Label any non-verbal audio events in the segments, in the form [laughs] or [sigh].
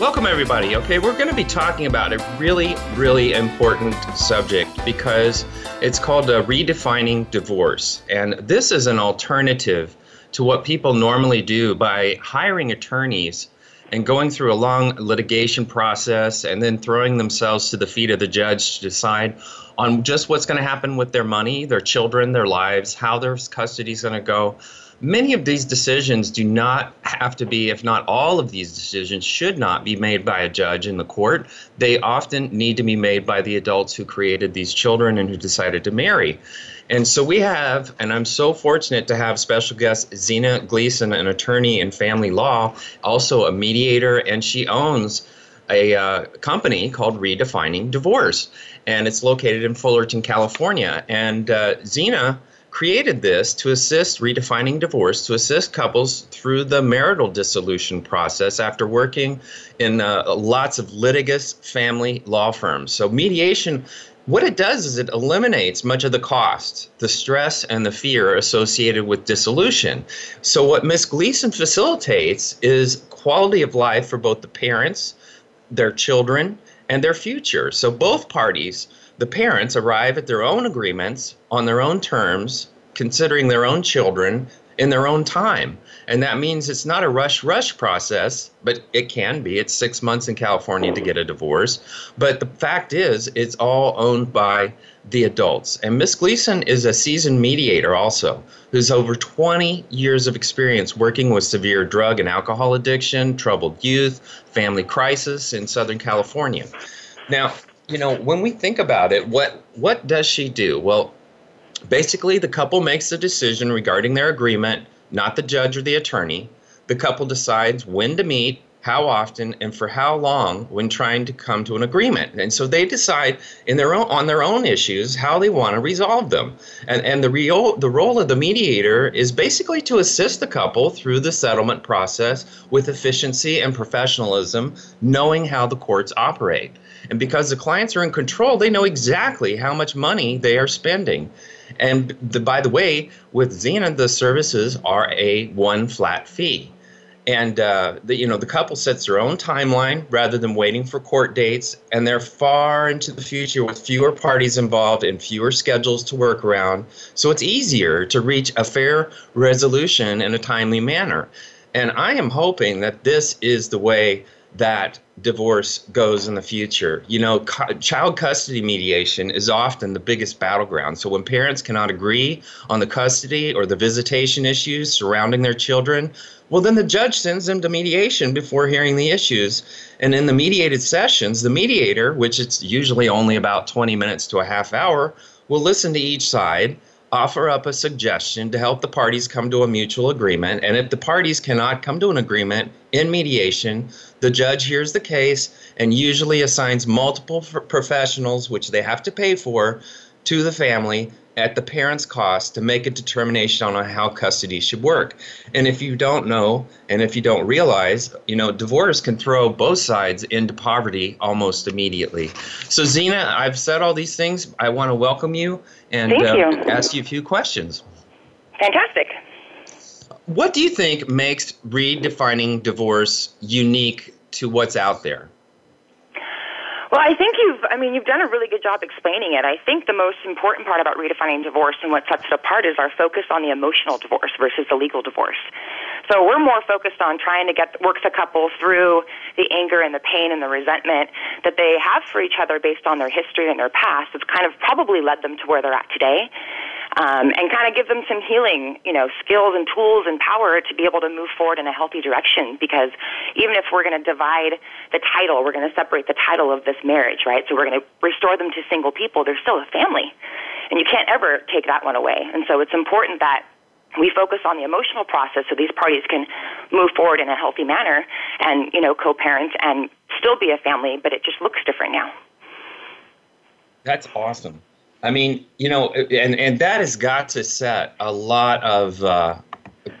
Welcome, everybody. Okay, we're going to be talking about a really, really important subject because it's called uh, redefining divorce. And this is an alternative to what people normally do by hiring attorneys and going through a long litigation process and then throwing themselves to the feet of the judge to decide on just what's going to happen with their money, their children, their lives, how their custody is going to go. Many of these decisions do not have to be, if not all of these decisions, should not be made by a judge in the court. They often need to be made by the adults who created these children and who decided to marry. And so we have, and I'm so fortunate to have special guest Zina Gleason, an attorney in family law, also a mediator, and she owns a uh, company called Redefining Divorce, and it's located in Fullerton, California. And uh, Zina created this to assist redefining divorce, to assist couples through the marital dissolution process after working in uh, lots of litigious family law firms. So, mediation what it does is it eliminates much of the cost, the stress, and the fear associated with dissolution. So, what Ms. Gleason facilitates is quality of life for both the parents, their children, and their future. So, both parties, the parents, arrive at their own agreements on their own terms, considering their own children in their own time. And that means it's not a rush rush process, but it can be. It's six months in California to get a divorce. But the fact is, it's all owned by the adults. And Miss Gleason is a seasoned mediator also, who's over 20 years of experience working with severe drug and alcohol addiction, troubled youth, family crisis in Southern California. Now, you know, when we think about it, what what does she do? Well, Basically, the couple makes a decision regarding their agreement, not the judge or the attorney. The couple decides when to meet, how often, and for how long when trying to come to an agreement. And so they decide in their own on their own issues how they want to resolve them. And and the real the role of the mediator is basically to assist the couple through the settlement process with efficiency and professionalism, knowing how the courts operate. And because the clients are in control, they know exactly how much money they are spending. And the, by the way, with Zina, the services are a one flat fee. And uh, the, you know the couple sets their own timeline rather than waiting for court dates, and they're far into the future with fewer parties involved and fewer schedules to work around. So it's easier to reach a fair resolution in a timely manner. And I am hoping that this is the way that divorce goes in the future. You know, child custody mediation is often the biggest battleground. So when parents cannot agree on the custody or the visitation issues surrounding their children, well, then the judge sends them to mediation before hearing the issues. And in the mediated sessions, the mediator, which it's usually only about 20 minutes to a half hour, will listen to each side offer up a suggestion to help the parties come to a mutual agreement. And if the parties cannot come to an agreement in mediation, the judge hears the case and usually assigns multiple professionals, which they have to pay for, to the family at the parent's cost to make a determination on how custody should work. And if you don't know and if you don't realize, you know, divorce can throw both sides into poverty almost immediately. So, Zina, I've said all these things. I want to welcome you and uh, you. ask you a few questions. Fantastic. What do you think makes redefining divorce unique to what's out there? Well, I think you've, I mean, you've done a really good job explaining it. I think the most important part about redefining divorce and what sets it apart is our focus on the emotional divorce versus the legal divorce. So we're more focused on trying to get work the couple through the anger and the pain and the resentment that they have for each other based on their history and their past. It's kind of probably led them to where they're at today um, and kind of give them some healing, you know, skills and tools and power to be able to move forward in a healthy direction. Because even if we're going to divide the title, we're going to separate the title of this marriage, right? So we're going to restore them to single people. They're still a family, and you can't ever take that one away. And so it's important that we focus on the emotional process so these parties can move forward in a healthy manner and you know co-parent and still be a family but it just looks different now That's awesome. I mean, you know, and and that has got to set a lot of uh,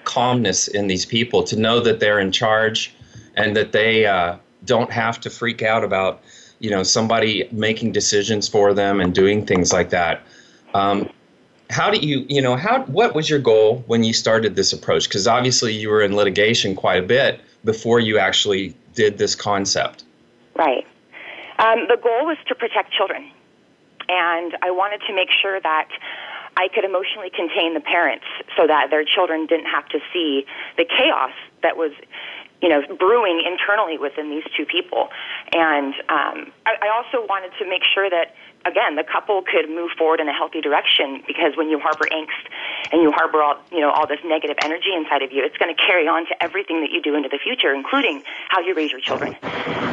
calmness in these people to know that they're in charge and that they uh, don't have to freak out about, you know, somebody making decisions for them and doing things like that. Um, how do you, you know, how what was your goal when you started this approach? Because obviously you were in litigation quite a bit before you actually did this concept. Right. Um, the goal was to protect children, and I wanted to make sure that I could emotionally contain the parents so that their children didn't have to see the chaos that was you know, brewing internally within these two people. And um, I, I also wanted to make sure that, again, the couple could move forward in a healthy direction because when you harbor angst and you harbor all, you know, all this negative energy inside of you, it's going to carry on to everything that you do into the future, including how you raise your children.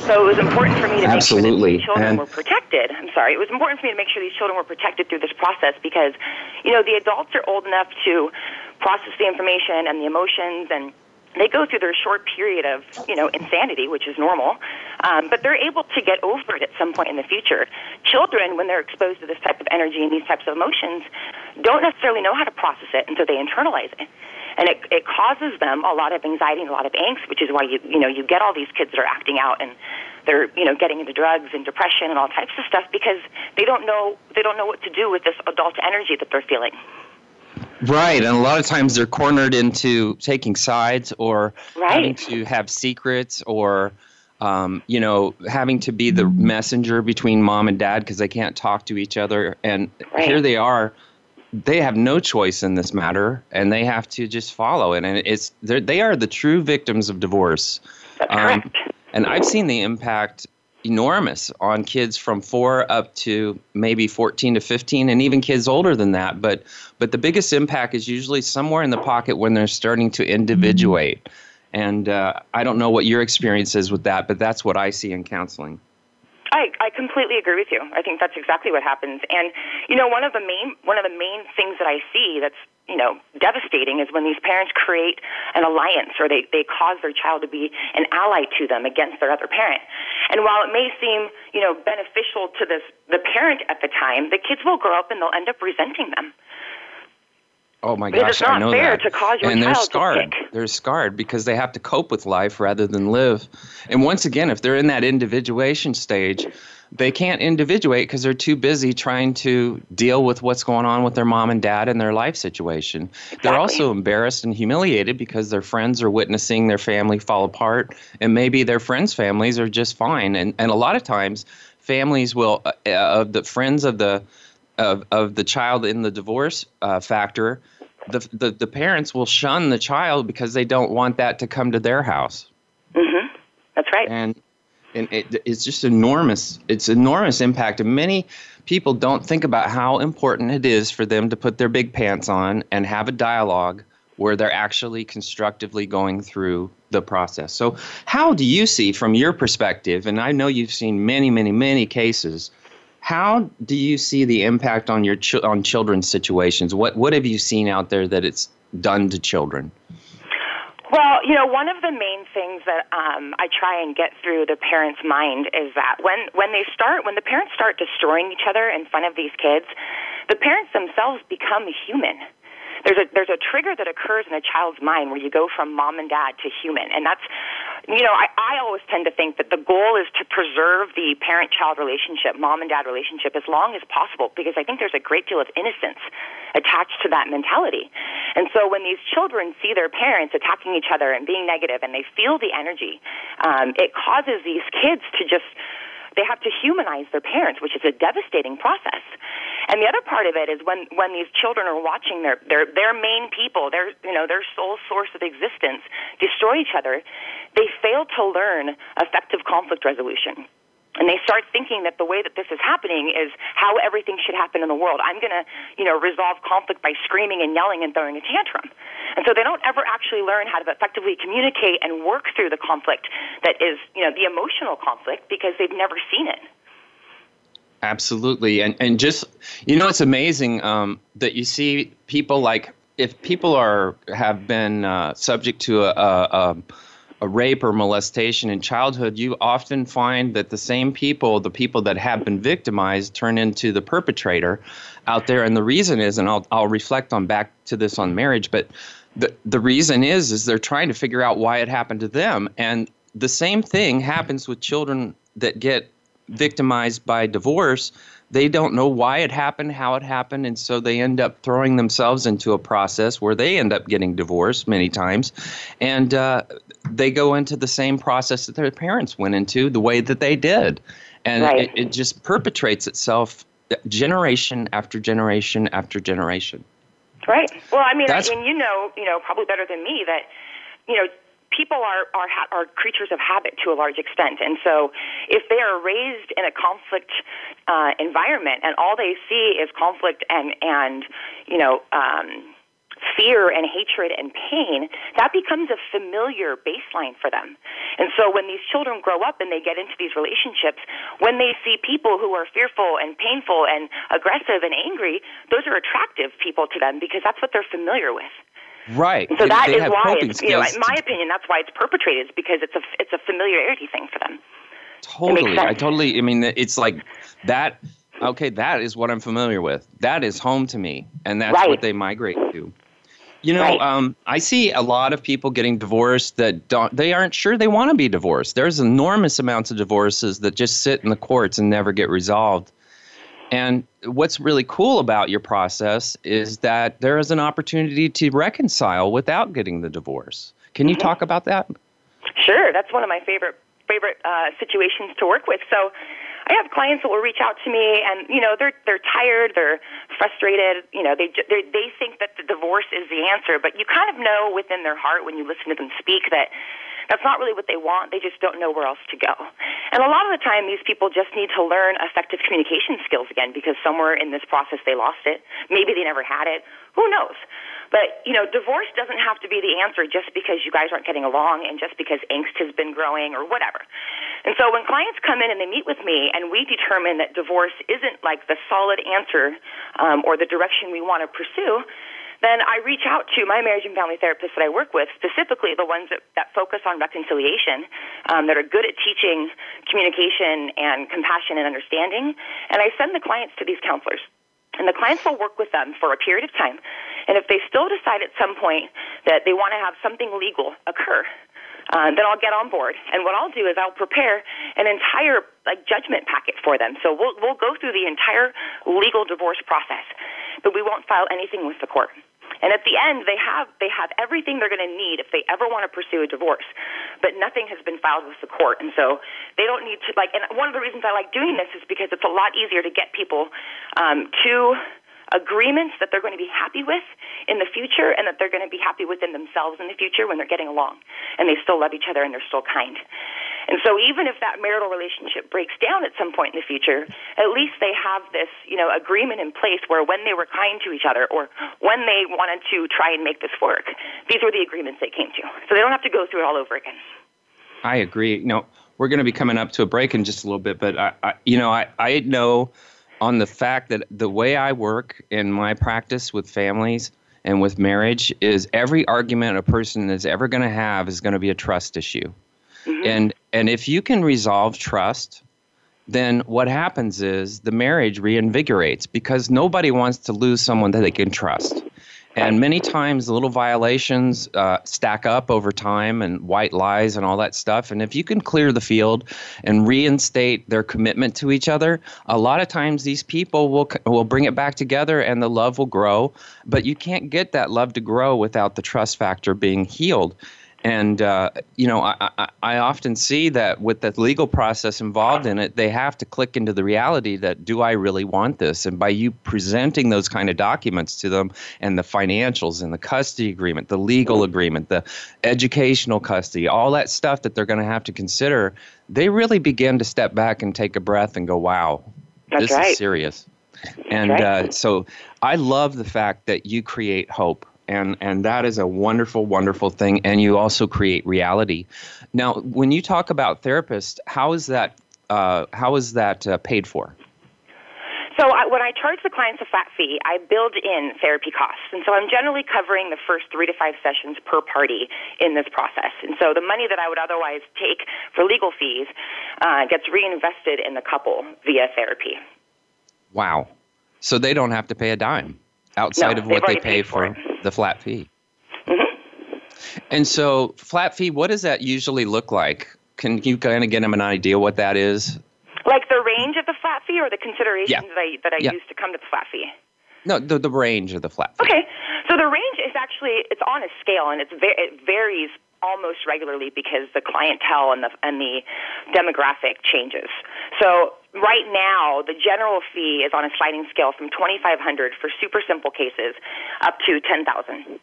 So it was important for me to Absolutely. make sure these children and were protected. I'm sorry. It was important for me to make sure these children were protected through this process because, you know, the adults are old enough to process the information and the emotions and they go through their short period of you know insanity, which is normal, um, but they're able to get over it at some point in the future. Children, when they're exposed to this type of energy and these types of emotions, don't necessarily know how to process it until they internalize it. And it, it causes them a lot of anxiety and a lot of angst, which is why you you know you get all these kids that are acting out and they're you know getting into drugs and depression and all types of stuff because they don't know they don't know what to do with this adult energy that they're feeling. Right, and a lot of times they're cornered into taking sides or right. having to have secrets or um, you know having to be the messenger between mom and dad because they can't talk to each other. And right. here they are; they have no choice in this matter, and they have to just follow it. And it's they are the true victims of divorce. That's um, correct. And I've seen the impact enormous on kids from four up to maybe 14 to 15 and even kids older than that. But but the biggest impact is usually somewhere in the pocket when they're starting to individuate. And uh, i don't know what your experience is with that but that's what i see in counseling I, I completely agree with you. I think that's exactly what happens. And you know, one of the main one of the main things that I see that's you know devastating is when these parents create an alliance or they they cause their child to be an ally to them against their other parent. And while it may seem you know beneficial to this the parent at the time, the kids will grow up and they'll end up resenting them. Oh my gosh, I know that. and they're scarred. They're scarred because they have to cope with life rather than live. And once again, if they're in that individuation stage, they can't individuate because they're too busy trying to deal with what's going on with their mom and dad and their life situation. Exactly. They're also embarrassed and humiliated because their friends are witnessing their family fall apart, and maybe their friends' families are just fine. And and a lot of times, families will uh, uh, the friends of the of, of the child in the divorce uh, factor the, the, the parents will shun the child because they don't want that to come to their house. Mm-hmm. That's right. And and it, it's just enormous. It's enormous impact. And many people don't think about how important it is for them to put their big pants on and have a dialogue where they're actually constructively going through the process. So, how do you see, from your perspective, and I know you've seen many, many, many cases, how do you see the impact on your ch- on children's situations? What what have you seen out there that it's done to children? Well, you know, one of the main things that um, I try and get through the parent's mind is that when when they start when the parents start destroying each other in front of these kids, the parents themselves become human there's a there's a trigger that occurs in a child's mind where you go from mom and dad to human, and that's you know I, I always tend to think that the goal is to preserve the parent child relationship, mom and dad relationship, as long as possible because I think there's a great deal of innocence attached to that mentality. And so when these children see their parents attacking each other and being negative, and they feel the energy, um, it causes these kids to just they have to humanize their parents, which is a devastating process. And the other part of it is when when these children are watching their their their main people, their you know their sole source of existence destroy each other, they fail to learn effective conflict resolution. And they start thinking that the way that this is happening is how everything should happen in the world. I'm going to, you know, resolve conflict by screaming and yelling and throwing a tantrum. And so they don't ever actually learn how to effectively communicate and work through the conflict that is, you know, the emotional conflict because they've never seen it. Absolutely, and and just you know, it's amazing um, that you see people like if people are have been uh, subject to a, a, a rape or molestation in childhood, you often find that the same people, the people that have been victimized, turn into the perpetrator out there. And the reason is, and I'll, I'll reflect on back to this on marriage, but the, the reason is, is they're trying to figure out why it happened to them. And the same thing happens with children that get victimized by divorce they don't know why it happened, how it happened, and so they end up throwing themselves into a process where they end up getting divorced many times, and uh, they go into the same process that their parents went into the way that they did, and right. it, it just perpetrates itself generation after generation after generation. Right. Well, I mean, That's, and you know, you know, probably better than me that, you know, people are, are, are creatures of habit to a large extent. And so if they are raised in a conflict uh, environment and all they see is conflict and, and you know, um, fear and hatred and pain, that becomes a familiar baseline for them. And so when these children grow up and they get into these relationships, when they see people who are fearful and painful and aggressive and angry, those are attractive people to them because that's what they're familiar with. Right. So that is why it's, you know, in my opinion, that's why it's perpetrated because it's a it's a familiarity thing for them. Totally. I totally. I mean, it's like that. Okay, that is what I'm familiar with. That is home to me, and that's right. what they migrate to. You know, right. um, I see a lot of people getting divorced that don't. They aren't sure they want to be divorced. There's enormous amounts of divorces that just sit in the courts and never get resolved. And what's really cool about your process is that there is an opportunity to reconcile without getting the divorce. Can you mm-hmm. talk about that? Sure, that's one of my favorite favorite uh, situations to work with. So, I have clients that will reach out to me, and you know they're they're tired, they're frustrated. You know they they think that the divorce is the answer, but you kind of know within their heart when you listen to them speak that that's not really what they want. They just don't know where else to go. And a lot of the time, these people just need to learn effective communication skills again because somewhere in this process they lost it. Maybe they never had it. Who knows? But, you know, divorce doesn't have to be the answer just because you guys aren't getting along and just because angst has been growing or whatever. And so when clients come in and they meet with me and we determine that divorce isn't like the solid answer um, or the direction we want to pursue, then I reach out to my marriage and family therapists that I work with, specifically the ones that, that focus on reconciliation, um, that are good at teaching communication and compassion and understanding, and I send the clients to these counselors. And the clients will work with them for a period of time. And if they still decide at some point that they want to have something legal occur, uh, then I'll get on board. And what I'll do is I'll prepare an entire like judgment packet for them. So we'll we'll go through the entire legal divorce process, but we won't file anything with the court. And at the end, they have they have everything they're going to need if they ever want to pursue a divorce, but nothing has been filed with the court, and so they don't need to like. And one of the reasons I like doing this is because it's a lot easier to get people um, to agreements that they're going to be happy with in the future and that they're going to be happy within themselves in the future when they're getting along and they still love each other and they're still kind. And so even if that marital relationship breaks down at some point in the future, at least they have this, you know, agreement in place where when they were kind to each other or when they wanted to try and make this work, these were the agreements they came to. So they don't have to go through it all over again. I agree. You know, we're going to be coming up to a break in just a little bit, but I, I you know, I, I know on the fact that the way I work in my practice with families and with marriage is every argument a person is ever going to have is going to be a trust issue. Mm-hmm. And and if you can resolve trust, then what happens is the marriage reinvigorates because nobody wants to lose someone that they can trust. And many times, little violations uh, stack up over time and white lies and all that stuff. And if you can clear the field and reinstate their commitment to each other, a lot of times these people will will bring it back together and the love will grow. But you can't get that love to grow without the trust factor being healed. And uh, you know, I, I, I, often see that with the legal process involved in it, they have to click into the reality that do I really want this? And by you presenting those kind of documents to them, and the financials, and the custody agreement, the legal agreement, the educational custody, all that stuff that they're going to have to consider, they really begin to step back and take a breath and go, "Wow, That's this right. is serious." And right. uh, so, I love the fact that you create hope and and that is a wonderful wonderful thing and you also create reality now when you talk about therapists how is that uh, how is that uh, paid for So I, when I charge the clients a flat fee, I build in therapy costs, and so I'm generally covering the first three to five sessions per party in this process. And so the money that I would otherwise take for legal fees uh, gets reinvested in the couple via therapy. Wow! So they don't have to pay a dime outside no, of what they pay for, for the flat fee. Mm-hmm. And so, flat fee, what does that usually look like? Can you kind of get them an idea what that is? Like the range of the flat fee or the considerations Yeah. that I, that I Yeah. use to come to the flat fee? No, the, the range of the flat fee. Okay, so the range is actually it's on a scale and it's it varies almost regularly because the clientele and the and the demographic changes. So right now, the general fee is on a sliding scale from twenty five hundred for super simple cases up to ten thousand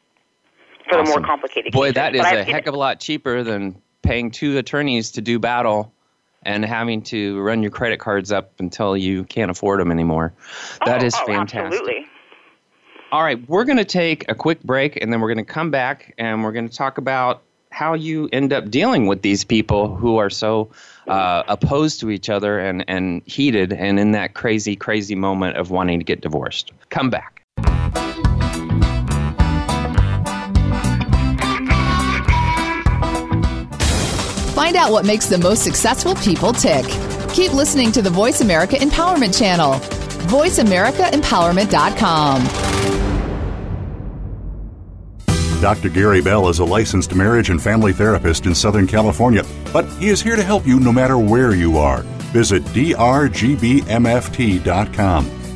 for the more Awesome. complicated Boy, cases. that is But a I've heck of a lot cheaper than paying two attorneys to do battle and having to run your credit cards up until you can't afford them anymore. That oh, is oh, fantastic. Absolutely. All right, we're going to take a quick break and then we're going to come back and we're going to talk about how you end up dealing with these people who are so uh, opposed to each other and, and heated and in that crazy, crazy moment of wanting to get divorced. Come back. Find out what makes the most successful people tick. Keep listening to the Voice America Empowerment Channel. VoiceAmericaEmpowerment.com. Dr. Gary Bell is a licensed marriage and family therapist in Southern California, but he is here to help you no matter where you are. Visit drgbmft.com.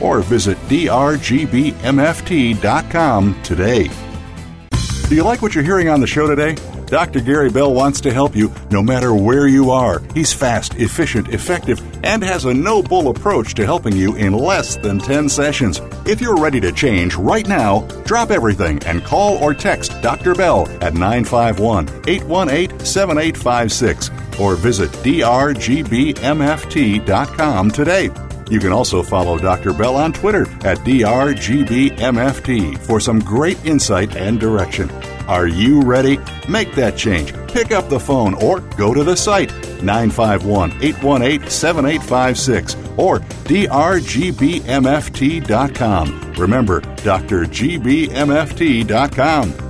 or visit drgbmft.com today. Do you like what you're hearing on the show today? Dr. Gary Bell wants to help you no matter where you are. He's fast, efficient, effective, and has a no bull approach to helping you in less than 10 sessions. If you're ready to change right now, drop everything and call or text Dr. Bell at 951 818 7856 or visit drgbmft.com today. You can also follow Dr. Bell on Twitter at drgbmft for some great insight and direction. Are you ready? Make that change. Pick up the phone or go to the site 951 818 7856 or drgbmft.com. Remember, drgbmft.com.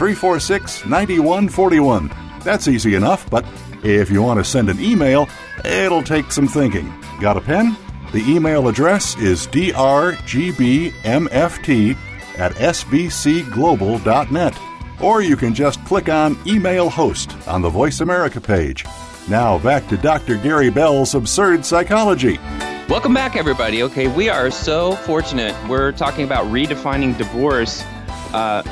346 9141. That's easy enough, but if you want to send an email, it'll take some thinking. Got a pen? The email address is drgbmft at sbcglobal.net. Or you can just click on Email Host on the Voice America page. Now back to Dr. Gary Bell's Absurd Psychology. Welcome back, everybody. Okay, we are so fortunate. We're talking about redefining divorce. Uh,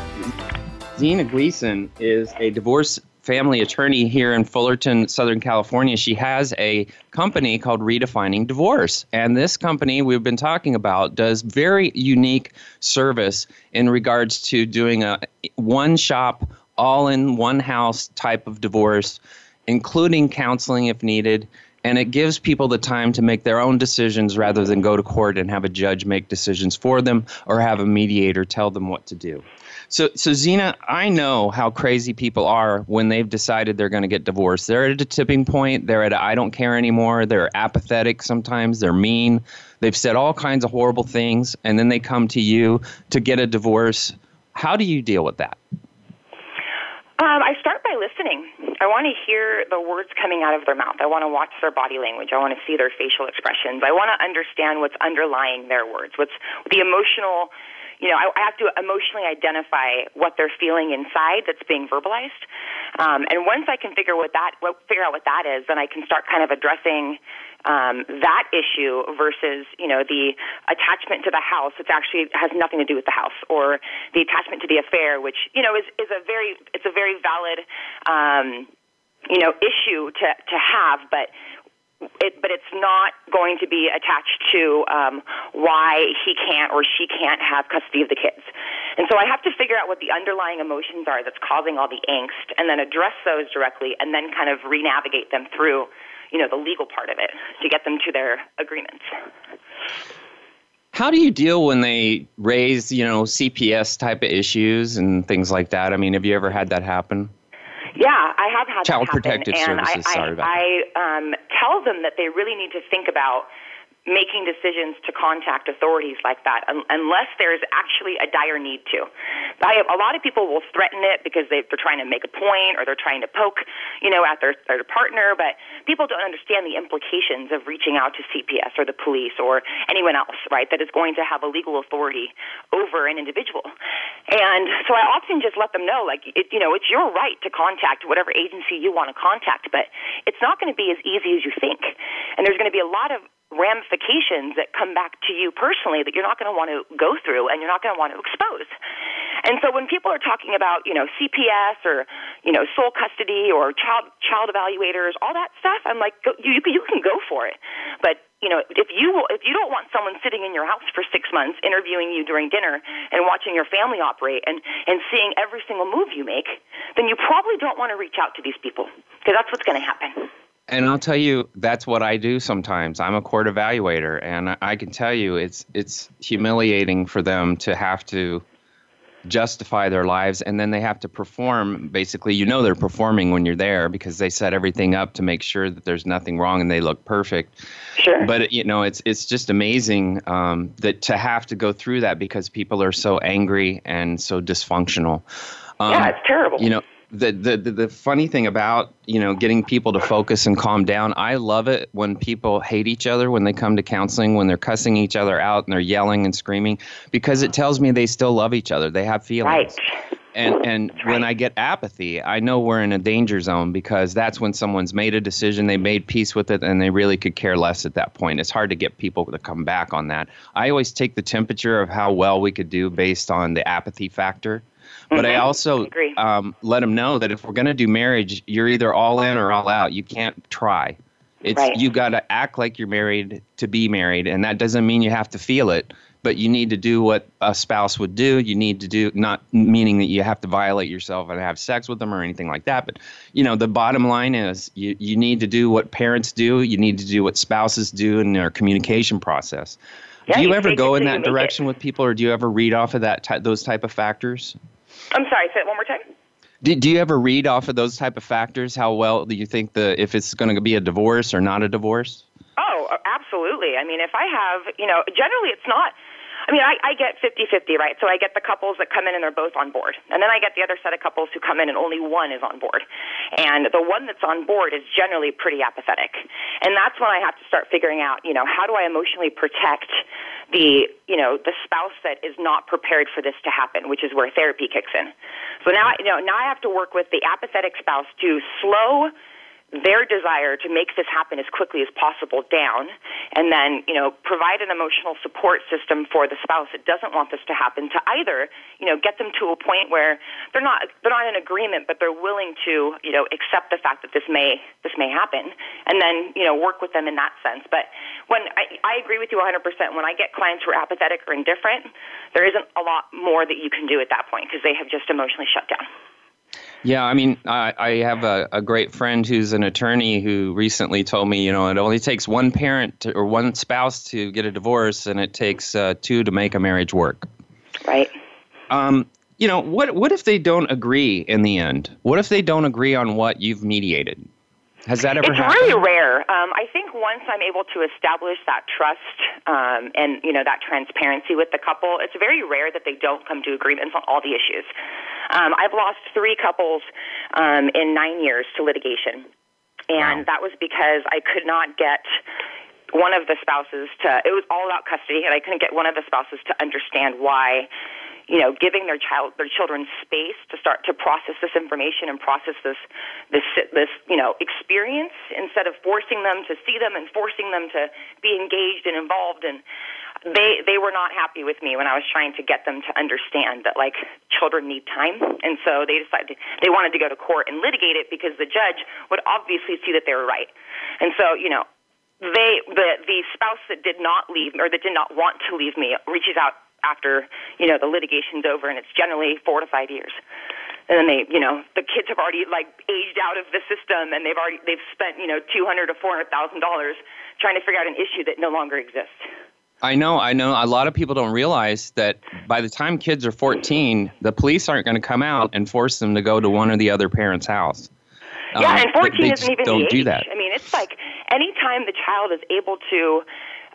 Zina Gleason is a divorce family attorney here in Fullerton, Southern California. She has a company called Redefining Divorce. And this company we've been talking about does very unique service in regards to doing a one shop, all in one house type of divorce, including counseling if needed. And it gives people the time to make their own decisions rather than go to court and have a judge make decisions for them or have a mediator tell them what to do. So, so Zina, I know how crazy people are when they've decided they're going to get divorced. They're at a tipping point. They're at I don't care anymore. They're apathetic sometimes. They're mean. They've said all kinds of horrible things, and then they come to you to get a divorce. How do you deal with that? Um, I start by listening. I want to hear the words coming out of their mouth. I want to watch their body language. I want to see their facial expressions. I want to understand what's underlying their words, what's the emotional you know, I, I have to emotionally identify what they're feeling inside that's being verbalized. Um, and once I can figure what that, what, figure out what that is, then I can start kind of addressing um, that issue versus, you know, the attachment to the house, which actually has nothing to do with the house, or the attachment to the affair, which, you know, is, is a very, it's a very valid, um, you know, issue to, to have, but it, but it's not going to be attached to um, why he can't or she can't have custody of the kids. And so I have to figure out what the underlying emotions are that's causing all the angst, and then address those directly, and then kind of re-navigate them through, you know, the legal part of it to get them to their agreements. How do you deal when they raise, you know, CPS type of issues and things like that? I mean, have you ever had that happen? Yeah, I have had Child that happen. Protective and Services. I, sorry about I, I um, tell them that they really need to think about making decisions to contact authorities like that un- unless there's actually a dire need to. A lot of people will threaten it because they, they're trying to make a point or they're trying to poke, you know, at their, their partner, but people don't understand the implications of reaching out to CPS or the police or anyone else, right, that is going to have a legal authority over an individual. And so I often just let them know, like, it, you know, it's your right to contact whatever agency you want to contact, but it's not going to be as easy as you think. And there's going to be a lot of ramifications that come back to you personally that you're not going to want to go through and you're not going to want to expose. And so when people are talking about, you know, CPS or, you know, sole custody or child child evaluators, all that stuff, I'm like, go, you you can go for it. But you know, if you if you don't want someone sitting in your house for six months interviewing you during dinner and watching your family operate and and seeing every single move you make, then you probably don't want to reach out to these people because that's what's going to happen. And I'll tell you, that's what I do sometimes. I'm a court evaluator, and I can tell you, it's it's humiliating for them to have to justify their lives, and then they have to perform. Basically, you know they're performing when you're there because they set everything up to make sure that there's nothing wrong and they look perfect. Sure. But you know, it's it's just amazing um, that to have to go through that because people are so angry and so dysfunctional. Um, yeah, it's terrible. You know the, the the funny thing about you know getting people to focus and calm down i love it when people hate each other when they come to counseling when they're cussing each other out and they're yelling and screaming because it tells me they still love each other. They have feelings. Right. and and right. when i get apathy i know we're in a danger zone because that's when someone's made a decision they made peace with it and they really could care less at that point. It's hard to get people to come back on that. I always take the temperature of how well we could do based on the apathy factor but I Mhm. also Agree. um, let them know that if we're going to do marriage, you're either all in or all out. You can't try. It's Right. you got to act like you're married to be married, and that doesn't mean you have to feel it. But you need to do what a spouse would do. You need to do not meaning that you have to violate yourself and have sex with them or anything like that. But you know the bottom line is you you need to do what parents do. You need to do what spouses do in their communication process. Yeah, do you you ever go in that make it. direction with people, or do you ever read off of that ty- those type of factors? I'm sorry. Say it one more time. Do, do you ever read off of those type of factors? How well do you think the if it's going to be a divorce or not a divorce? Oh, absolutely. I mean, if I have, you know, generally it's not. I mean, I, I get 50 50, right? So I get the couples that come in and they're both on board. And then I get the other set of couples who come in and only one is on board. And the one that's on board is generally pretty apathetic. And that's when I have to start figuring out, you know, how do I emotionally protect the, you know, the spouse that is not prepared for this to happen, which is where therapy kicks in. So now, you know, now I have to work with the apathetic spouse to slow their desire to make this happen as quickly as possible down and then you know provide an emotional support system for the spouse that doesn't want this to happen to either you know get them to a point where they're not they're not in agreement but they're willing to you know accept the fact that this may this may happen and then you know work with them in that sense. But when I, I agree with you 100% when I get clients who are apathetic or indifferent there isn't a lot more that you can do at that point because they have just emotionally shut down Yeah, I mean, I, I have a, a great friend who's an attorney who recently told me, you know, it only takes one parent to, or one spouse to get a divorce, and it takes uh, two to make a marriage work. right Um, you know, what what if they don't agree in the end? What if they don't agree on what you've mediated? Has that ever it's happened? really rare. Um, I think once I'm able to establish that trust um, and you know that transparency with the couple, it's very rare that they don't come to agreements on all the issues. Um, I've lost three couples um, in nine years to litigation, and Wow. that was because I could not get one of the spouses to. It was all about custody, and I couldn't get one of the spouses to understand why you know, giving their child, their children space to start to process this information and process this, this, this, you know, experience instead of forcing them to see them and forcing them to be engaged and involved. And they, they were not happy with me when I was trying to get them to understand that like children need time. And so they decided they wanted to go to court and litigate it because the judge would obviously see that they were right. And so, you know, they the the spouse that did not leave or that did not want to leave me reaches out after you know the litigation's over and it's generally four to five years and then they you know the kids have already like aged out of the system and they've already they've spent you know two hundred to four hundred thousand dollars trying to figure out an issue that no longer exists I know, I know. A lot of people don't realize that by the time kids are 14, the police aren't going to come out and force them to go to one or the other parent's house. yeah Um, and fourteen they isn't even don't the age do that. i mean it's like anytime the child is able to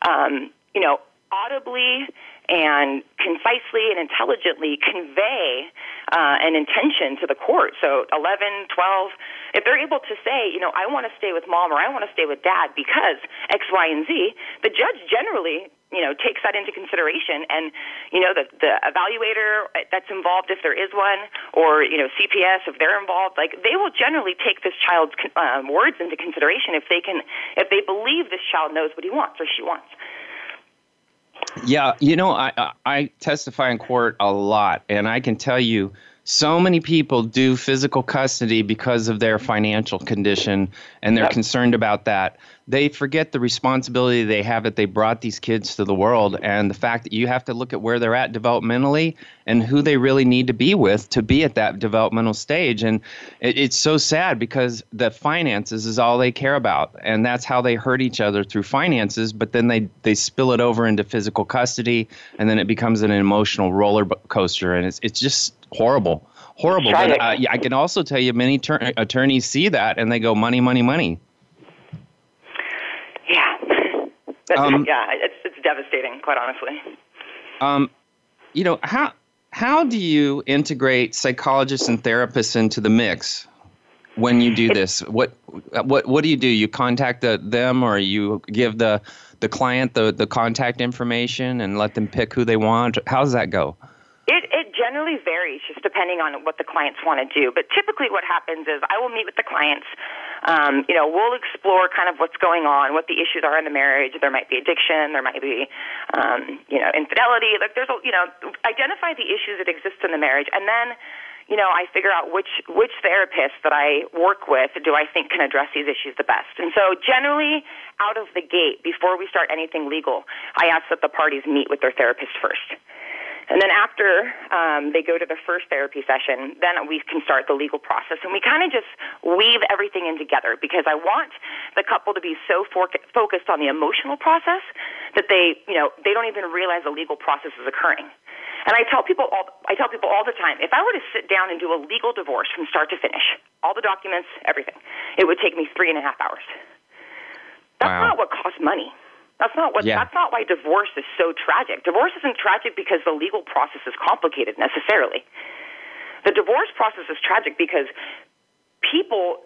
um you know audibly and concisely and intelligently convey uh, an intention to the court. So 11, 12, if they're able to say, you know, I want to stay with mom or I want to stay with dad because X, Y, and Z, the judge generally, you know, takes that into consideration. And, you know, the, the evaluator that's involved, if there is one, or, you know, CPS, if they're involved, like they will generally take this child's um, words into consideration if they can, if they believe this child knows what he wants or she wants. Yeah, you know, I, I testify in court a lot, and I can tell you, so many people do physical custody because of their financial condition, and they're Yep. concerned about that. They forget the responsibility they have that they brought these kids to the world, and the fact that you have to look at where they're at developmentally and who they really need to be with to be at that developmental stage. And it, it's so sad because the finances is all they care about, and that's how they hurt each other through finances. But then they they spill it over into physical custody, and then it becomes an emotional roller coaster, and it's it's just horrible, horrible. But uh, yeah, I can also tell you, many tur- attorneys see that and they go, money, money, money. Yeah. [laughs] Um, yeah, it's, it's devastating, quite honestly. Um, you know how how do you integrate psychologists and therapists into the mix when you do this? [laughs] What what what do you do? You contact the, them, or you give the the client the the contact information and let them pick who they want? How does that go? Generally varies just depending on what the clients want to do. But typically, what happens is I will meet with the clients. Um, you know, we'll explore kind of what's going on, what the issues are in the marriage. There might be addiction, there might be, um, you know, infidelity. Like there's, a, you know, identify the issues that exist in the marriage, and then, you know, I figure out which which therapist that I work with do I think can address these issues the best. And so, generally, out of the gate, before we start anything legal, I ask that the parties meet with their therapist first. And then after um, they go to their first therapy session, then we can start the legal process. And we kind of just weave everything in together because I want the couple to be so for- focused on the emotional process that they, you know, they don't even realize the legal process is occurring. And I tell people all, I tell people all the time, if I were to sit down and do a legal divorce from start to finish, all the documents, everything, it would take me three and a half hours. That's Wow. not what costs money. That's not what. Yeah. That's not why divorce is so tragic. Divorce isn't tragic because the legal process is complicated necessarily. The divorce process is tragic because people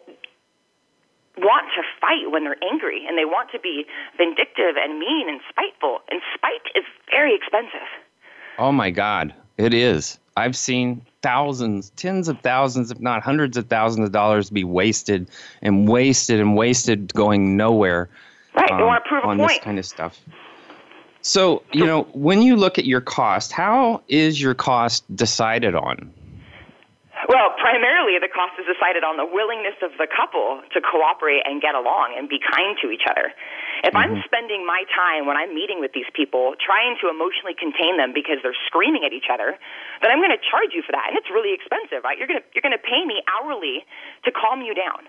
want to fight when they're angry and they want to be vindictive and mean and spiteful. And spite is very expensive. Oh my God, it is. I've seen thousands, tens of thousands, if not hundreds of thousands of dollars be wasted and wasted and wasted going nowhere. Right. they um, want to prove a on point. this kind of stuff. So, you know, when you look at your cost, how is your cost decided on? Well, primarily the cost is decided on the willingness of the couple to cooperate and get along and be kind to each other. If I'm spending my time when I'm meeting with these people trying to emotionally contain them because they're screaming at each other, then I'm going to charge you for that, and it's really expensive, right? You're going to you're going to pay me hourly to calm you down.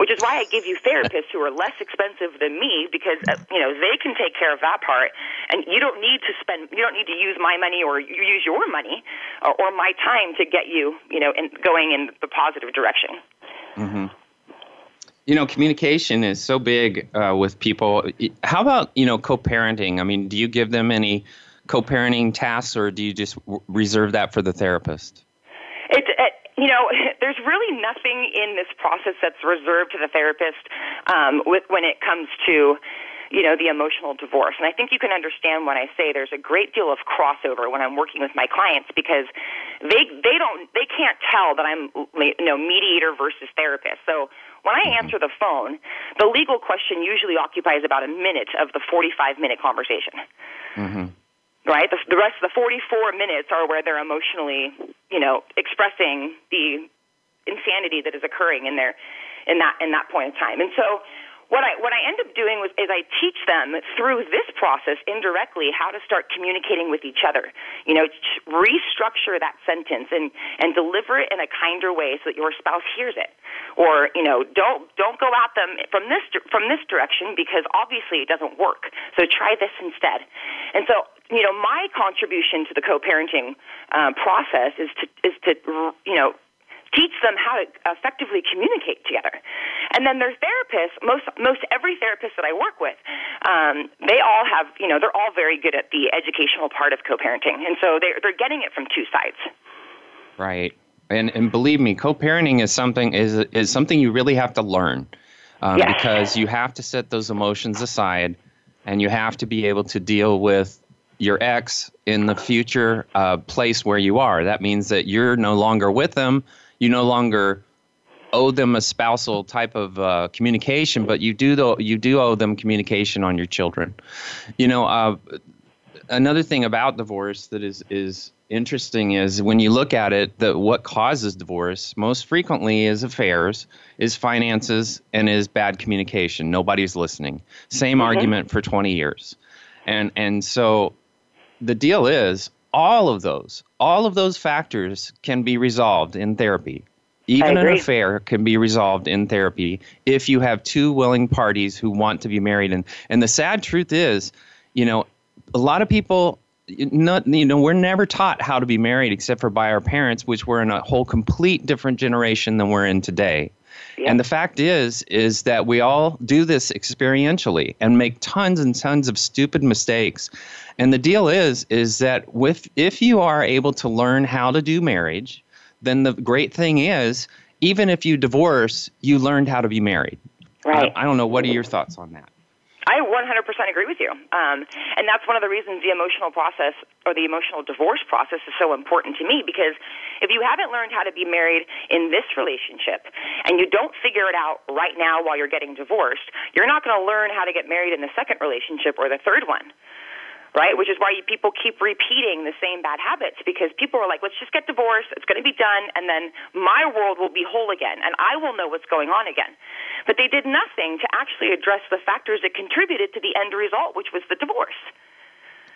Which is why I give you therapists who are less expensive than me because uh, you know they can take care of that part, and you don't need to spend you don't need to use my money or use your money or, or my time to get you you know in, going in the positive direction. Mm-hmm. You know, communication is so big uh, with people. How about you know co-parenting? I mean, do you give them any co-parenting tasks, or do you just reserve that for the therapist? It, it, you know, [laughs] there's really nothing in this process that's reserved to the therapist um, with when it comes to you know, the emotional divorce. And I think you can understand when I say there's a great deal of crossover when I'm working with my clients because they they don't they can't tell that I'm you know mediator versus therapist. So when I answer the phone, the legal question usually occupies about a minute of the 45 minute conversation. Mm-hmm right? The, the rest of the 44 minutes are where they're emotionally, you know, expressing the insanity that is occurring in their in that in that point in time. And so what I what I end up doing was is I teach them through this process indirectly how to start communicating with each other. You know, restructure that sentence and and deliver it in a kinder way so that your spouse hears it. Or you know, don't don't go at them from this from this direction because obviously it doesn't work. So try this instead. And so you know, my contribution to the co-parenting uh, process is to is to you know teach them how to effectively communicate together. And then their therapists, most most every therapist that I work with, um, they all have you know they're all very good at the educational part of co-parenting, and so they're they're getting it from two sides. Right. And, and believe me, co-parenting is something is is something you really have to learn, um, yes. because you have to set those emotions aside, and you have to be able to deal with your ex in the future uh, place where you are. That means that you're no longer with them. You no longer owe them a spousal type of uh, communication, but you do though you do owe them communication on your children. You know, uh, another thing about divorce that is is interesting is when you look at it, that what causes divorce most frequently is affairs, is finances, and is bad communication. Nobody's listening. Same mm-hmm. argument for 20 years. And and so the deal is all of those, all of those factors can be resolved in therapy. Even an affair can be resolved in therapy if you have two willing parties who want to be married. And and the sad truth is, you know, a lot of people not you know we're never taught how to be married except for by our parents which were in a whole complete different generation than we're in today and the fact is, is that we all do this experientially and make tons and tons of stupid mistakes. And the deal is, is that with if you are able to learn how to do marriage, then the great thing is, even if you divorce, you learned how to be married. Right. I, I don't know. What are your thoughts on that? I 100% agree with you. Um, and that's one of the reasons the emotional process or the emotional divorce process is so important to me because if you haven't learned how to be married in this relationship and you don't figure it out right now while you're getting divorced, you're not going to learn how to get married in the second relationship or the third one right? Which is why people keep repeating the same bad habits because people are like, let's just get divorced, it's going to be done, and then my world will be whole again, and I will know what's going on again. But they did nothing to actually address the factors that contributed to the end result, which was the divorce.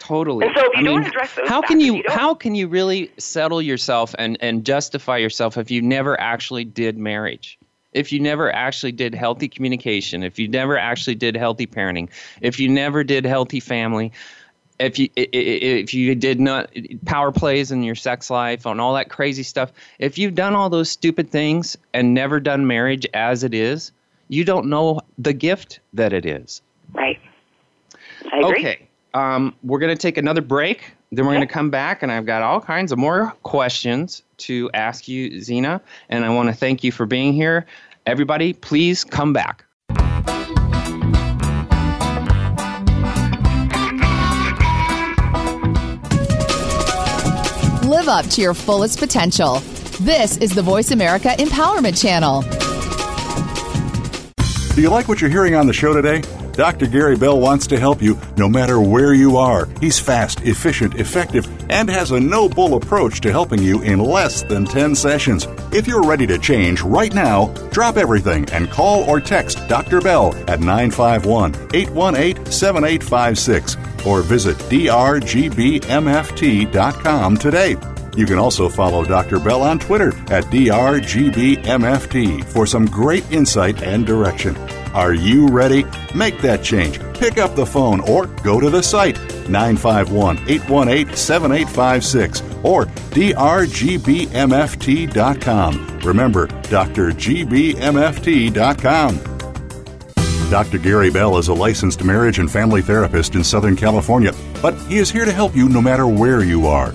Totally. And so if you I don't mean, address those how factors, can you, you how can you really settle yourself and, and justify yourself if you never actually did marriage? if you never actually did healthy communication, if you never actually did healthy parenting, if you never did healthy family, if you if you did not power plays in your sex life on all that crazy stuff if you've done all those stupid things and never done marriage as it is you don't know the gift that it is. Right. I agree. okay um, we're going to take another break then we're going to come back and i've got all kinds of more questions to ask you Zina and i want to thank you for being here. Everybody please come back Live up to your fullest potential. This is the Voice America Empowerment Channel. Do you like what you're hearing on the show today? Dr. Gary Bell wants to help you no matter where you are. He's fast, efficient, effective, and has a no bull approach to helping you in less than 10 sessions. If you're ready to change right now, drop everything and call or text Dr. Bell at 951 818 7856 or visit drgbmft.com today. You can also follow Dr. Bell on Twitter at DRGBMFT for some great insight and direction. Are you ready? Make that change. Pick up the phone or go to the site 951 818 7856 or drgbmft.com. Remember, drgbmft.com. Dr. Gary Bell is a licensed marriage and family therapist in Southern California, but he is here to help you no matter where you are.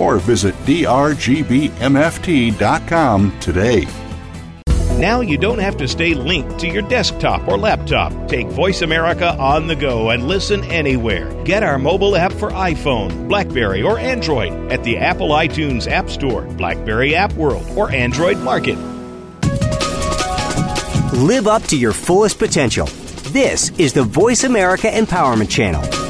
or visit drgbmft.com today. Now you don't have to stay linked to your desktop or laptop. Take Voice America on the go and listen anywhere. Get our mobile app for iPhone, Blackberry, or Android at the Apple iTunes App Store, Blackberry App World, or Android Market. Live up to your fullest potential. This is the Voice America Empowerment Channel.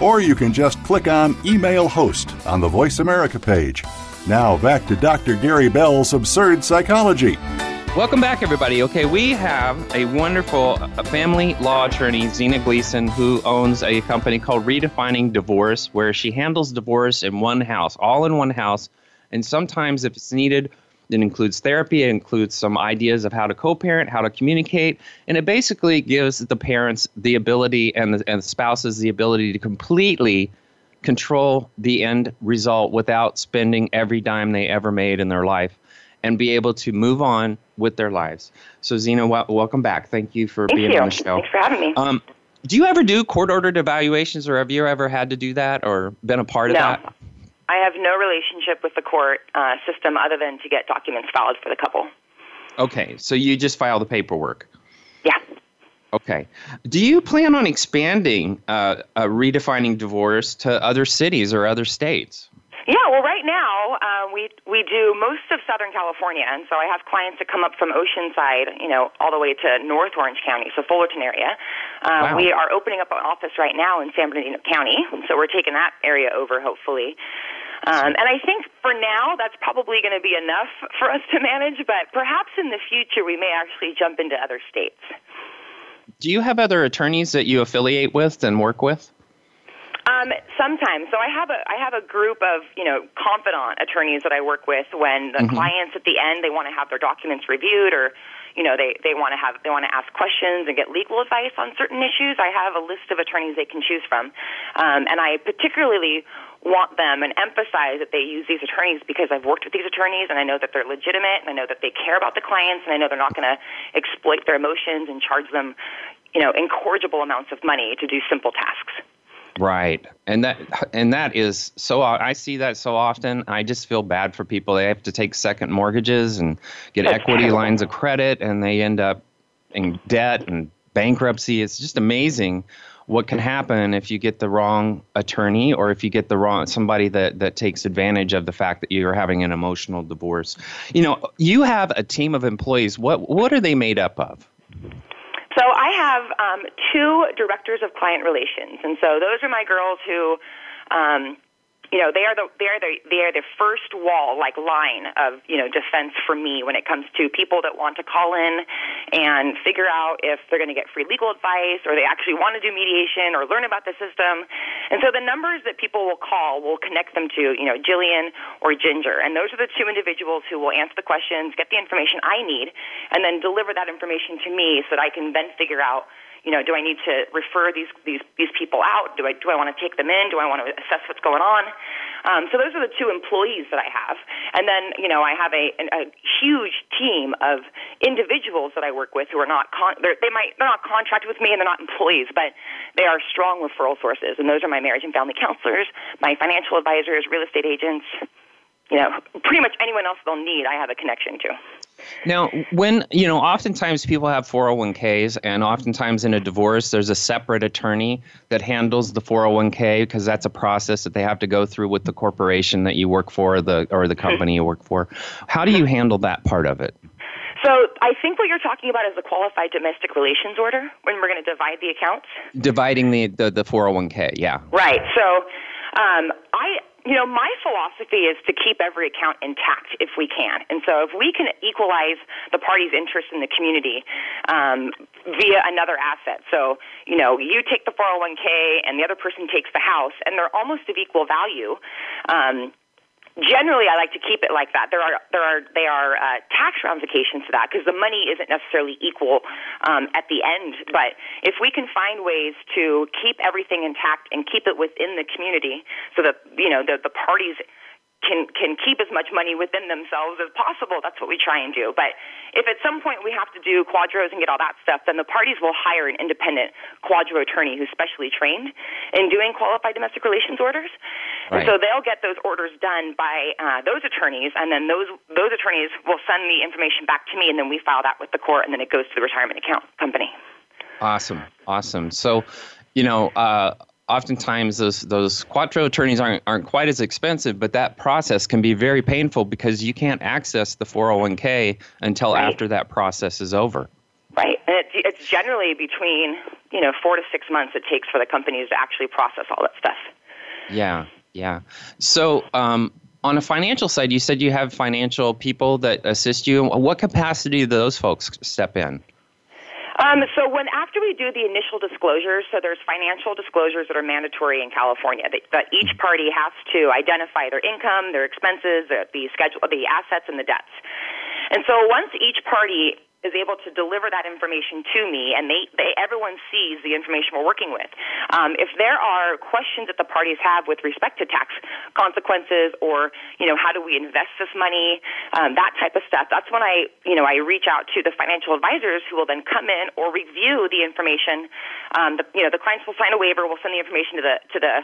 or you can just click on Email Host on the Voice America page. Now back to Dr. Gary Bell's Absurd Psychology. Welcome back, everybody. Okay, we have a wonderful family law attorney, Zina Gleason, who owns a company called Redefining Divorce, where she handles divorce in one house, all in one house. And sometimes, if it's needed, it includes therapy, it includes some ideas of how to co parent, how to communicate, and it basically gives the parents the ability and the, and the spouses the ability to completely control the end result without spending every dime they ever made in their life and be able to move on with their lives. So, Zina, w- welcome back. Thank you for Thank being you. on the show. Thanks for having me. Um, do you ever do court ordered evaluations, or have you ever had to do that, or been a part of that? I have no relationship with the court uh, system other than to get documents filed for the couple. Okay, so you just file the paperwork. Yeah. Okay. Do you plan on expanding uh, uh, redefining divorce to other cities or other states? Yeah, well, right now uh, we we do most of Southern California, and so I have clients that come up from Oceanside, you know, all the way to North Orange County, so Fullerton area. Uh, Wow. We are opening up an office right now in San Bernardino County, so we're taking that area over, hopefully. Um, and I think for now that's probably going to be enough for us to manage, but perhaps in the future we may actually jump into other states. Do you have other attorneys that you affiliate with and work with? Um, sometimes. So I have a I have a group of you know confidant attorneys that I work with when the clients at the end they want to have their documents reviewed or you know they they want to have they want to ask questions and get legal advice on certain issues. I have a list of attorneys they can choose from, um, and I particularly want them and emphasize that they use these attorneys because I've worked with these attorneys and I know that they're legitimate and I know that they care about the clients and I know they're not going to exploit their emotions and charge them you know incorrigible amounts of money to do simple tasks. Right, and that and that is so. I see that so often. I just feel bad for people. They have to take second mortgages and get That's equity terrible. lines of credit, and they end up in debt and bankruptcy. It's just amazing what can happen if you get the wrong attorney or if you get the wrong somebody that that takes advantage of the fact that you're having an emotional divorce. You know, you have a team of employees. What what are they made up of? So I have um, two directors of client relations, and so those are my girls who, um, you know, they are the they are the they are the first wall, like line of you know defense for me when it comes to people that want to call in and figure out if they're going to get free legal advice or they actually want to do mediation or learn about the system. And so the numbers that people will call will connect them to you know Jillian or Ginger, and those are the two individuals who will answer the questions, get the information I need, and then deliver that information to me so that I can then figure out you know, do I need to refer these these these people out? Do I do I want to take them in? Do I want to assess what's going on? Um, so those are the two employees that I have, and then you know I have a, a huge team of individuals that I work with who are not con- they might they're not contracted with me and they're not employees, but they are strong referral sources, and those are my marriage and family counselors, my financial advisors, real estate agents, you know, pretty much anyone else they'll need, I have a connection to. Now, when, you know, oftentimes people have 401ks, and oftentimes in a divorce, there's a separate attorney that handles the 401k because that's a process that they have to go through with the corporation that you work for the, or the company you work for. How do you handle that part of it? So I think what you're talking about is the qualified domestic relations order when we're going to divide the accounts. Dividing the, the, the 401k, yeah. Right. So um, I you know, my philosophy is to keep every account intact if we can. And so if we can equalize the party's interest in the community um, via another asset, so, you know, you take the 401k and the other person takes the house, and they're almost of equal value. Um, generally I like to keep it like that. There are there are they are uh, tax ramifications to that because the money isn't necessarily equal um, at the end. But if we can find ways to keep everything intact and keep it within the community, so that you know the the parties can can keep as much money within themselves as possible. That's what we try and do. But if at some point we have to do QDROs and get all that stuff, then the parties will hire an independent QDRO attorney who's specially trained in doing qualified domestic relations orders. Right. And so they'll get those orders done by uh, those attorneys, and then those those attorneys will send the information back to me, and then we file that with the court, and then it goes to the retirement account company. Awesome, awesome. So, you know. Uh, oftentimes those those QDRO attorneys aren't aren't quite as expensive, but that process can be very painful because you can't access the 401k until right. after that process is over. Right, and it's, it's generally between you know four to six months it takes for the companies to actually process all that stuff. Yeah, yeah. So. Um, on a financial side, you said you have financial people that assist you. What capacity do those folks step in? Um, so when after we do the initial disclosures, so there's financial disclosures that are mandatory in California that, that each party has to identify their income, their expenses, the, the schedule, the assets, and the debts. And so once each party is able to deliver that information to me, and they, they everyone sees the information we're working with. Um, if there are questions that the parties have with respect to tax consequences, or you know how do we invest this money, um, that type of stuff, that's when I you know I reach out to the financial advisors who will then come in or review the information. Um, the, you know the clients will sign a waiver, we'll send the information to the to the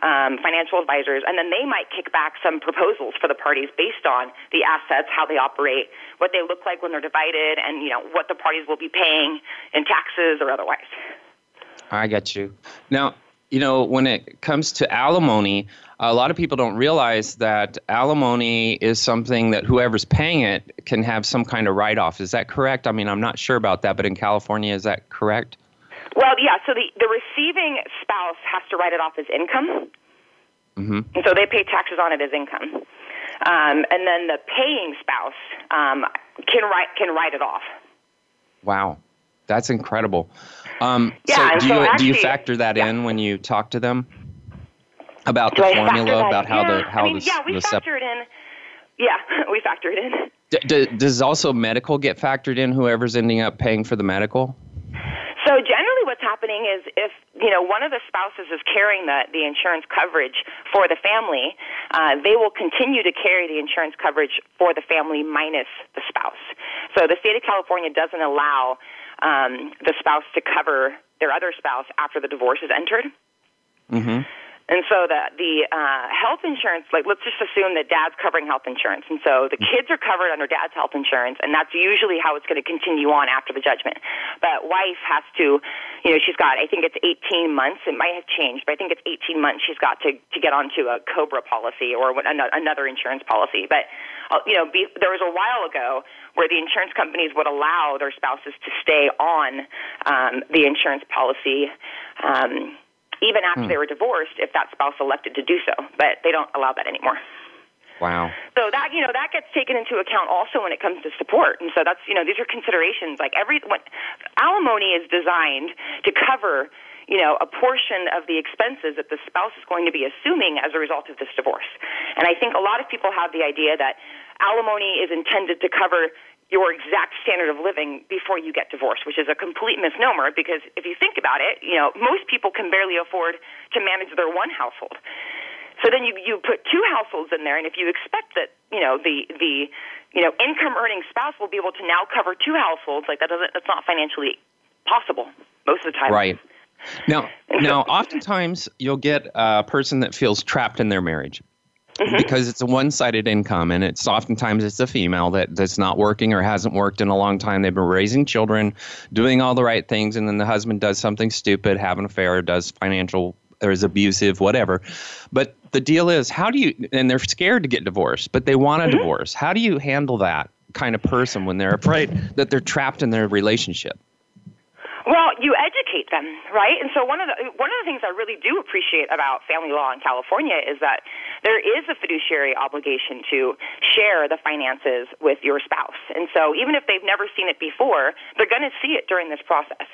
um, financial advisors, and then they might kick back some proposals for the parties based on the assets, how they operate, what they look like when they're divided, and you know what the parties will be paying in taxes or otherwise. I got you. Now, you know, when it comes to alimony, a lot of people don't realize that alimony is something that whoever's paying it can have some kind of write off. Is that correct? I mean, I'm not sure about that, but in California, is that correct? Well, yeah. So the, the receiving spouse has to write it off as income. Mm-hmm. And so they pay taxes on it as income. Um, and then the paying spouse um, can write can write it off. Wow, that's incredible. Um, yeah, so do so you actually, do you factor that yeah. in when you talk to them about do the I formula, about how yeah. the how I mean, the yeah, we the factor it in. Yeah, [laughs] we factor it in. D- d- does also medical get factored in? Whoever's ending up paying for the medical. So generally, what's happening is if you know one of the spouses is carrying the the insurance coverage for the family, uh, they will continue to carry the insurance coverage for the family minus the spouse. So the state of California doesn't allow um, the spouse to cover their other spouse after the divorce is entered. Mm-hmm. And so the the uh, health insurance, like let's just assume that dad's covering health insurance, and so the kids are covered under dad's health insurance, and that's usually how it's going to continue on after the judgment. But wife has to, you know, she's got I think it's 18 months. It might have changed, but I think it's 18 months. She's got to to get onto a Cobra policy or another insurance policy. But uh, you know, be, there was a while ago where the insurance companies would allow their spouses to stay on um, the insurance policy. Um, even after hmm. they were divorced if that spouse elected to do so. But they don't allow that anymore. Wow. So that you know that gets taken into account also when it comes to support, and so that's you know these are considerations. Like every when, alimony is designed to cover you know a portion of the expenses that the spouse is going to be assuming as a result of this divorce. And I think a lot of people have the idea that alimony is intended to cover your exact standard of living before you get divorced, which is a complete misnomer because if you think about it, you know, most people can barely afford to manage their one household. So then you you put two households in there, and if you expect that you know the the you know income earning spouse will be able to now cover two households, like that doesn't that's not financially possible most of the time. Right. Now, [laughs] now, oftentimes you'll get a person that feels trapped in their marriage. Mm-hmm. Because it's a one-sided income, and it's oftentimes it's a female that, that's not working or hasn't worked in a long time. They've been raising children, doing all the right things, and then the husband does something stupid, have an affair, does financial or is abusive, whatever. But the deal is, how do you? And they're scared to get divorced, but they want a mm-hmm. divorce. How do you handle that kind of person when they're afraid that they're trapped in their relationship? Well, you educate them, right? And so one of the one of the things I really do appreciate about family law in California is that there is a fiduciary obligation to share the finances with your spouse. And so even if they've never seen it before, they're going to see it during this process.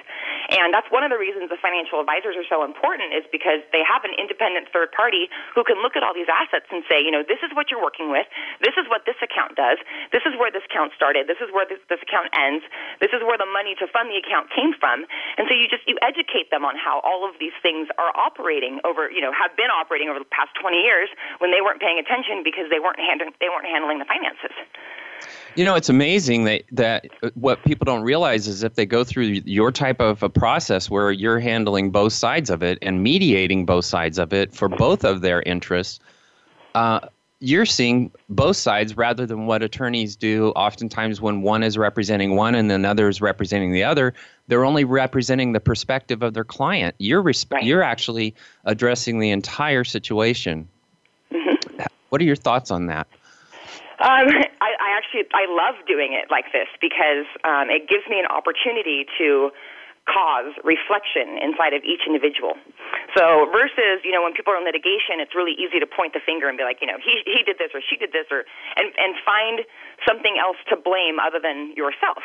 And that's one of the reasons the financial advisors are so important is because they have an independent third party who can look at all these assets and say, you know, this is what you're working with. This is what this account does. This is where this account started. This is where this, this account ends. This is where the money to fund the account came from. And so you just you educate them on how all of these things are operating over, you know, have been operating over the past 20 years when they weren't paying attention because they weren't handling they weren't handling the finances. You know, it's amazing that that what people don't realize is if they go through your type of a process where you're handling both sides of it and mediating both sides of it for both of their interests, uh, you're seeing both sides rather than what attorneys do. Oftentimes, when one is representing one and another is representing the other, they're only representing the perspective of their client. You're resp- right. you're actually addressing the entire situation. What are your thoughts on that? Um, actually I love doing it like this because um, it gives me an opportunity to cause reflection inside of each individual. So versus, you know, when people are in litigation, it's really easy to point the finger and be like, you know, he he did this or she did this or and and find something else to blame other than yourself.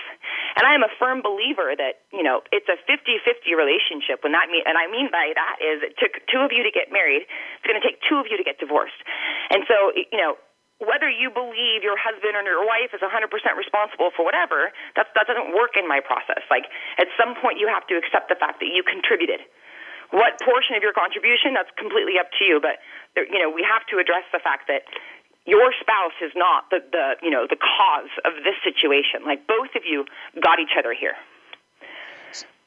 And I am a firm believer that, you know, it's a 50-50 relationship when that mean and I mean by that is it took two of you to get married, it's going to take two of you to get divorced. And so, you know, whether you believe your husband or your wife is 100% responsible for whatever, that, that doesn't work in my process. Like, at some point, you have to accept the fact that you contributed. What portion of your contribution, that's completely up to you, but, there, you know, we have to address the fact that your spouse is not the, the, you know, the cause of this situation. Like, both of you got each other here.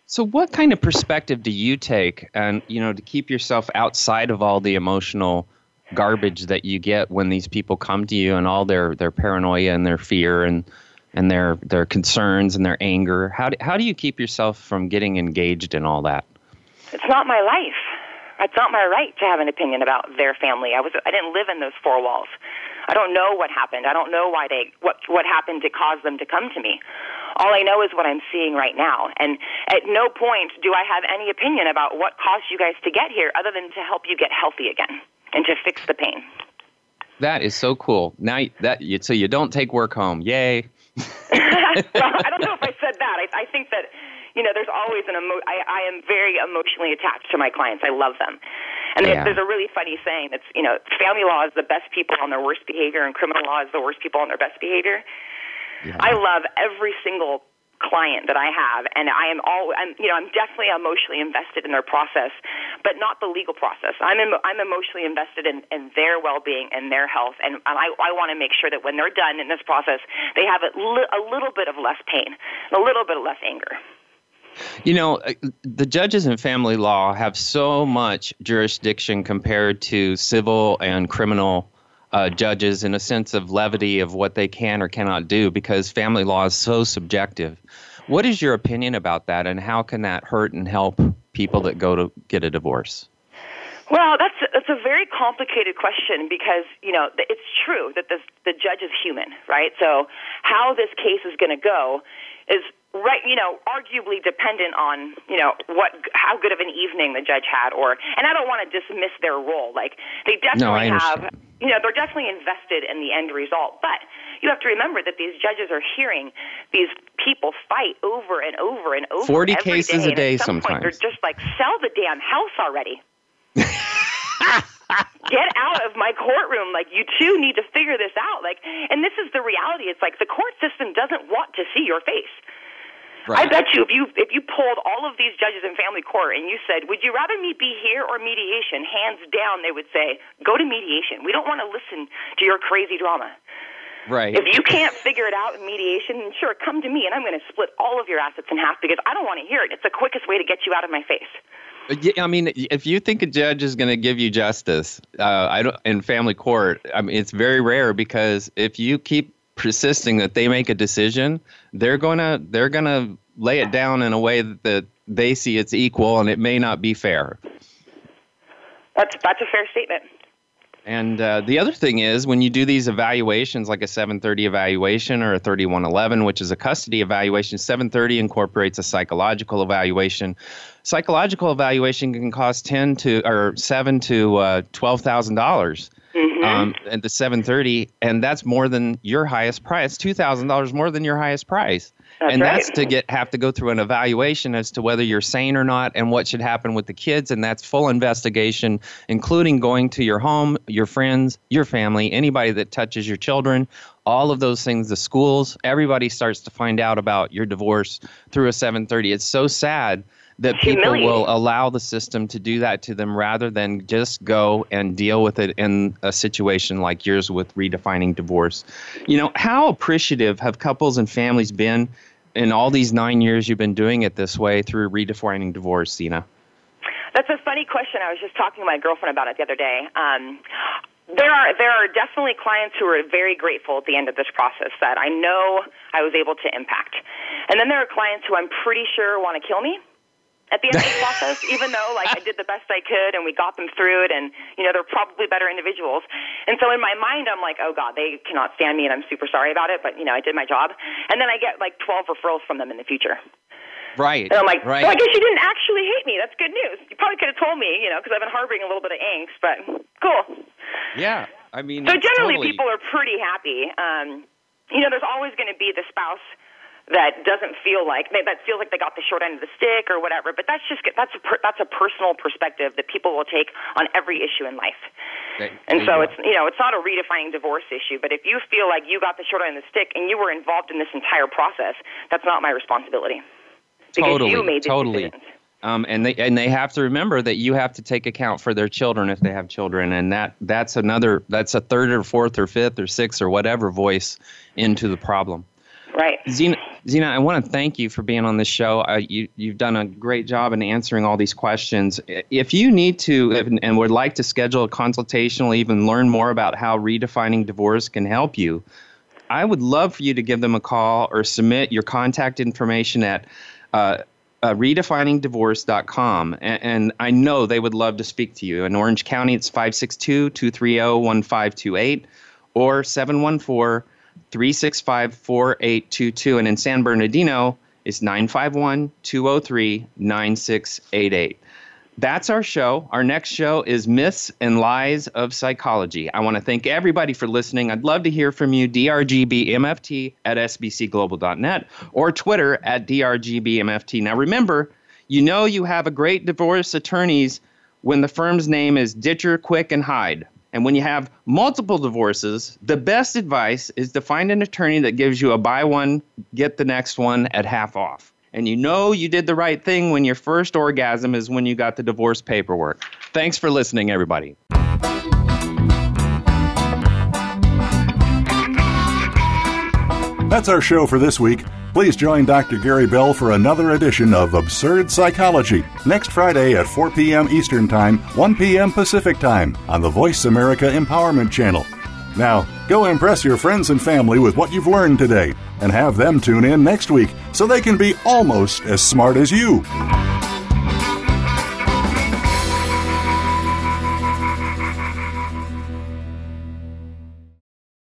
So, what kind of perspective do you take, and you know, to keep yourself outside of all the emotional garbage that you get when these people come to you and all their, their paranoia and their fear and and their their concerns and their anger. How do, how do you keep yourself from getting engaged in all that? It's not my life. It's not my right to have an opinion about their family. I was I didn't live in those four walls. I don't know what happened. I don't know why they what what happened to cause them to come to me. All I know is what I'm seeing right now. And at no point do I have any opinion about what caused you guys to get here other than to help you get healthy again and to fix the pain. That is so cool. Now that you, so you don't take work home. Yay. [laughs] [laughs] well, I don't know if I said that. I, I think that you know there's always an emo- I, I am very emotionally attached to my clients. I love them. And yeah. there's a really funny saying that's you know family law is the best people on their worst behavior and criminal law is the worst people on their best behavior. Yeah. I love every single client that I have, and I am all, I'm, you know, I'm definitely emotionally invested in their process, but not the legal process. I'm, em- I'm emotionally invested in, in their well-being and their health, and, and I, I want to make sure that when they're done in this process, they have a, li- a little bit of less pain, a little bit of less anger. You know, uh, the judges in family law have so much jurisdiction compared to civil and criminal uh, judges in a sense of levity of what they can or cannot do because family law is so subjective. What is your opinion about that, and how can that hurt and help people that go to get a divorce? Well, that's that's a very complicated question because you know it's true that the the judge is human, right? So how this case is going to go is right you know arguably dependent on you know what how good of an evening the judge had or and i don't want to dismiss their role like they definitely no, have you know they're definitely invested in the end result but you have to remember that these judges are hearing these people fight over and over and over 40 cases day, a day some sometimes point, they're just like sell the damn house already [laughs] Get out of my courtroom. Like, you two need to figure this out. Like, and this is the reality. It's like the court system doesn't want to see your face. Right. I bet you if you if you pulled all of these judges in family court and you said, "Would you rather me be here or mediation?" Hands down, they would say, "Go to mediation. We don't want to listen to your crazy drama." Right. If you can't figure it out in mediation, sure, come to me and I'm going to split all of your assets in half because I don't want to hear it. It's the quickest way to get you out of my face. Yeah, I mean, if you think a judge is going to give you justice, uh, I don't in family court. I mean, it's very rare because if you keep persisting that they make a decision, they're gonna they're gonna lay it down in a way that they see it's equal, and it may not be fair. That's that's a fair statement. And uh, the other thing is when you do these evaluations, like a 730 evaluation or a 3111, which is a custody evaluation, 730 incorporates a psychological evaluation. Psychological evaluation can cost 10 to or 7 to uh, 12 thousand dollars. Mm-hmm. Um, at the 730, and that's more than your highest price, two thousand dollars more than your highest price. That's and right. that's to get have to go through an evaluation as to whether you're sane or not and what should happen with the kids and that's full investigation including going to your home your friends your family anybody that touches your children all of those things the schools everybody starts to find out about your divorce through a 730 it's so sad that people will allow the system to do that to them rather than just go and deal with it in a situation like yours with redefining divorce. You know, how appreciative have couples and families been in all these nine years you've been doing it this way through redefining divorce, Zina? That's a funny question. I was just talking to my girlfriend about it the other day. Um, there are there are definitely clients who are very grateful at the end of this process that I know I was able to impact, and then there are clients who I'm pretty sure want to kill me at the end of the [laughs] process, even though like I did the best I could and we got them through it and you know, they're probably better individuals. And so in my mind I'm like, Oh God, they cannot stand me and I'm super sorry about it, but you know, I did my job. And then I get like twelve referrals from them in the future. Right. And I'm like, right. well, I guess you didn't actually hate me. That's good news. You probably could have told me, you know, because I've been harboring a little bit of angst, but cool. Yeah. I mean, so generally totally. people are pretty happy. Um, you know, there's always going to be the spouse that doesn't feel like that feels like they got the short end of the stick or whatever. But that's just that's a per, that's a personal perspective that people will take on every issue in life. And so it's you know it's not a redefining divorce issue. But if you feel like you got the short end of the stick and you were involved in this entire process, that's not my responsibility totally, totally. Um, and they and they have to remember that you have to take account for their children if they have children, and that that's another that's a third or fourth or fifth or sixth or whatever voice into the problem. Right. Zina, Zina, I want to thank you for being on this show. Uh, you, you've done a great job in answering all these questions. If you need to if, and would like to schedule a consultation or even learn more about how redefining divorce can help you, I would love for you to give them a call or submit your contact information at uh, uh, redefiningdivorce.com. And, and I know they would love to speak to you. In Orange County, it's 562 230 1528 or 714 365 4822. And in San Bernardino, it's 951 203 9688. That's our show. Our next show is Myths and Lies of Psychology. I want to thank everybody for listening. I'd love to hear from you, drgbmft at sbcglobal.net or Twitter at drgbmft. Now remember, you know you have a great divorce attorneys when the firm's name is Ditcher, Quick, and Hyde. And when you have multiple divorces, the best advice is to find an attorney that gives you a buy one, get the next one at half off. And you know you did the right thing when your first orgasm is when you got the divorce paperwork. Thanks for listening, everybody. That's our show for this week. Please join Dr. Gary Bell for another edition of Absurd Psychology next Friday at 4 p.m. Eastern Time, 1 p.m. Pacific Time on the Voice America Empowerment Channel. Now, go impress your friends and family with what you've learned today and have them tune in next week so they can be almost as smart as you.